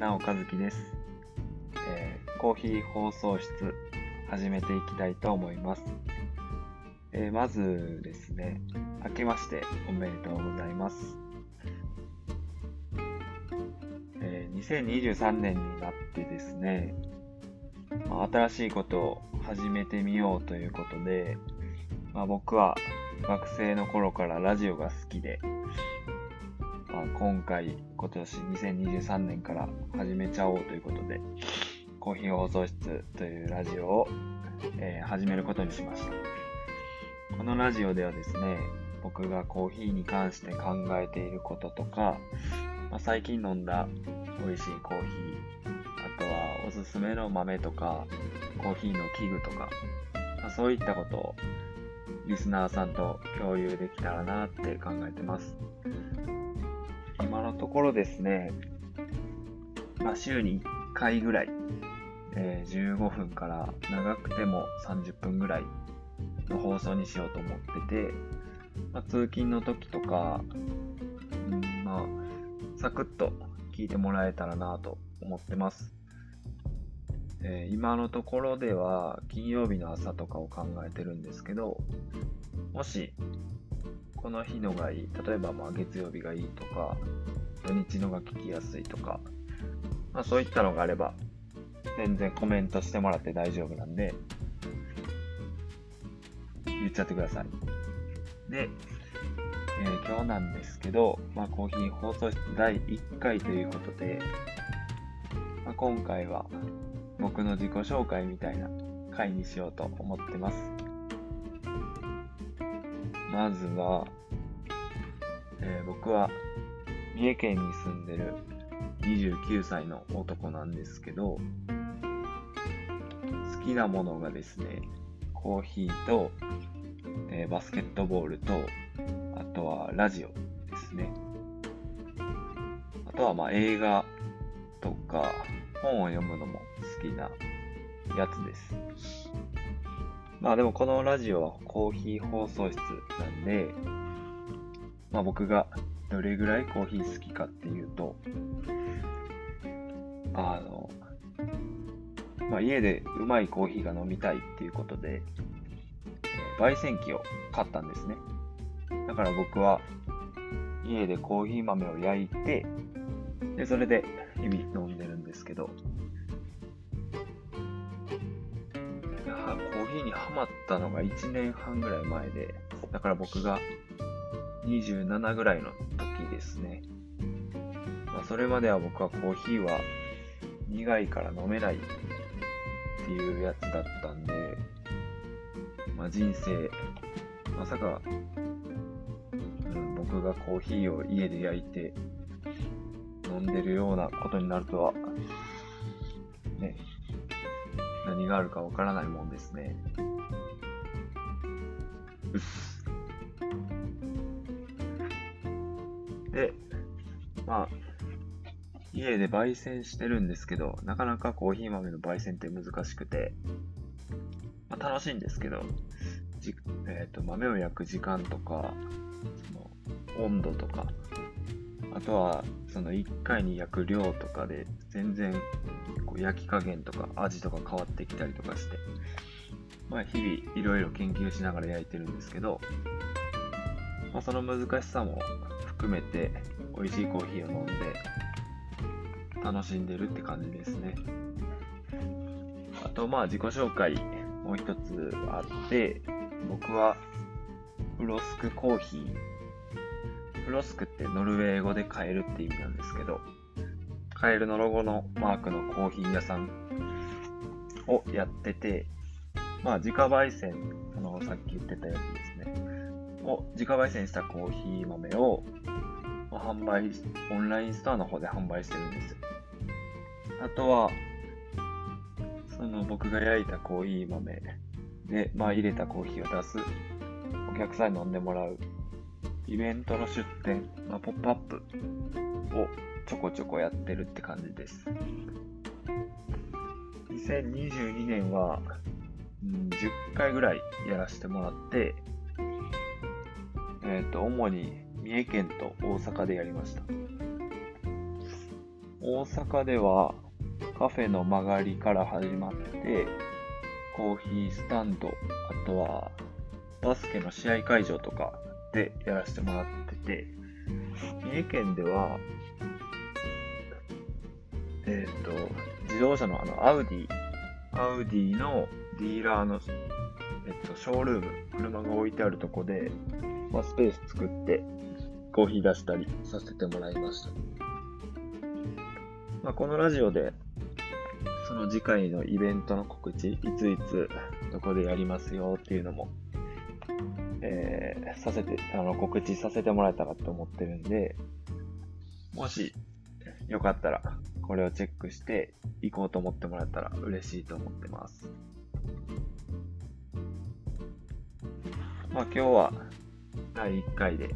なおかずきです、えー、コーヒー放送室始めていきたいと思います、えー、まずですね明けましておめでとうございます、えー、2023年になってですね、まあ、新しいことを始めてみようということで、まあ、僕は学生の頃からラジオが好きで、まあ、今回、今年2023年から始めちゃおうということで、コーヒー放送室というラジオを、えー、始めることにしました。このラジオではですね、僕がコーヒーに関して考えていることとか、まあ、最近飲んだ美味しいコーヒー、あとはおすすめの豆とか、コーヒーの器具とか、まあ、そういったことをリスナーさんと共有できたらなって考えてます。今のところですね、まあ、週に1回ぐらい、えー、15分から長くても30分ぐらいの放送にしようと思ってて、まあ、通勤の時とか、うん、まあ、サクッと聞いてもらえたらなと思ってます。えー、今のところでは金曜日の朝とかを考えてるんですけど、もしこの日のがいい、例えばまあ月曜日がいいとか、土日のが聞きやすいとか、まあそういったのがあれば、全然コメントしてもらって大丈夫なんで、言っちゃってください。で、えー、今日なんですけど、まあ、コーヒー放送室第1回ということで、まあ、今回は僕の自己紹介みたいな回にしようと思ってます。まずは、えー、僕は三重県に住んでる29歳の男なんですけど、好きなものがですね、コーヒーと、えー、バスケットボールと、あとはラジオですね。あとはまあ映画とか本を読むのも好きなやつです。まあでもこのラジオはコーヒー放送室なんで、まあ僕がどれぐらいコーヒー好きかっていうと、あの、まあ家でうまいコーヒーが飲みたいっていうことで、焙煎機を買ったんですね。だから僕は家でコーヒー豆を焼いて、で、それで日々飲んでるんですけど、ヒーにハマったのが1年半ぐらい前で、だから僕が27ぐらいの時ですね。まあ、それまでは僕はコーヒーは苦いから飲めないっていうやつだったんで、まあ、人生、まさか、うん、僕がコーヒーを家で焼いて飲んでるようなことになるとは、何があるかわからないもんですね。で、まあ、家で焙煎してるんですけど、なかなかコーヒー豆の焙煎って難しくて、まあ、楽しいんですけど、じえーと、豆を焼く時間とか、その温度とか、あとはその1回に焼く量とかで全然焼き加減とか味とか変わってきたりとかして、まあ、日々いろいろ研究しながら焼いてるんですけど、まあ、その難しさも含めて美味しいコーヒーを飲んで楽しんでるって感じですね。あとまあ自己紹介もう一つあって、僕はフロスクコーヒー。フロスクってノルウェー語でカエルって意味なんですけど、カエルのロゴのマークのコーヒー屋さんをやってて、まあ、自家焙煎、あの、さっき言ってたやつですね。を、自家焙煎したコーヒー豆を、まあ、販売、オンラインストアの方で販売してるんですよ。あとは、その僕が焼いたコーヒー豆で、まあ、入れたコーヒーを出す、お客さんに飲んでもらう、イベントの出店、まあ、ポップアップをちょこちょこやってるって感じです。2022年は、うん、10回ぐらいやらせてもらって、えっ、ー、と、主に三重県と大阪でやりました。大阪ではカフェの曲がりから始まって、コーヒースタンド、あとはバスケの試合会場とかでやらせてもらってて、三重県では、えっ、ー、と、自動車のあの、アウディ、アウディのディーラーの、えっと、ショールーム、車が置いてあるとこで、まあ、スペース作って、コーヒー出したりさせてもらいました。まあ、このラジオで、その次回のイベントの告知、いついつどこでやりますよっていうのも、えー、させて、あの、告知させてもらえたらと思ってるんで、もし、よかったら、これをチェックして行こうと思ってもらえたら嬉しいと思ってます。まあ今日は第1回で、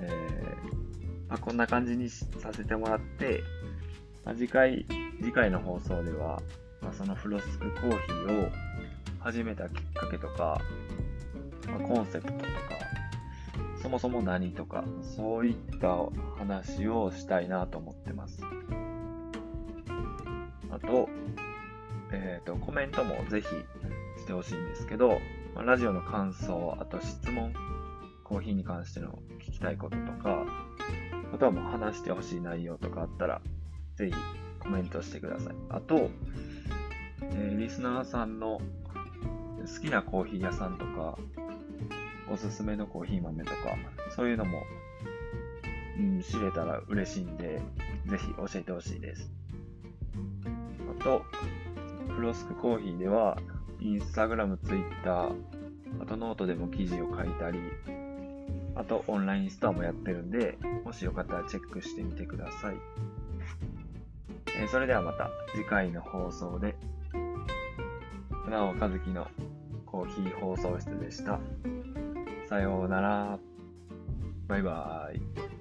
えー、まあ、こんな感じにさせてもらって、まあ、次回、次回の放送では、まあ、そのフロスクコーヒーを始めたきっかけとか、まあ、コンセプトとか、そもそも何とか、そういった話をしたいなと思ってます。あと、えっ、ー、と、コメントもぜひしてほしいんですけど、ま、ラジオの感想、あと質問、コーヒーに関しての聞きたいこととか、あとはもう話してほしい内容とかあったら、ぜひコメントしてください。あと、えー、リスナーさんの好きなコーヒー屋さんとか、おすすめのコーヒー豆とか、そういうのも、うん、知れたら嬉しいんで、ぜひ教えてほしいです。あと、フロスクコーヒーでは、インスタグラム、ツイッター、あとノートでも記事を書いたり、あとオンラインストアもやってるんで、もしよかったらチェックしてみてください。えー、それではまた次回の放送で、船尾和樹のコーヒー放送室でした。さようなら。バイバーイ。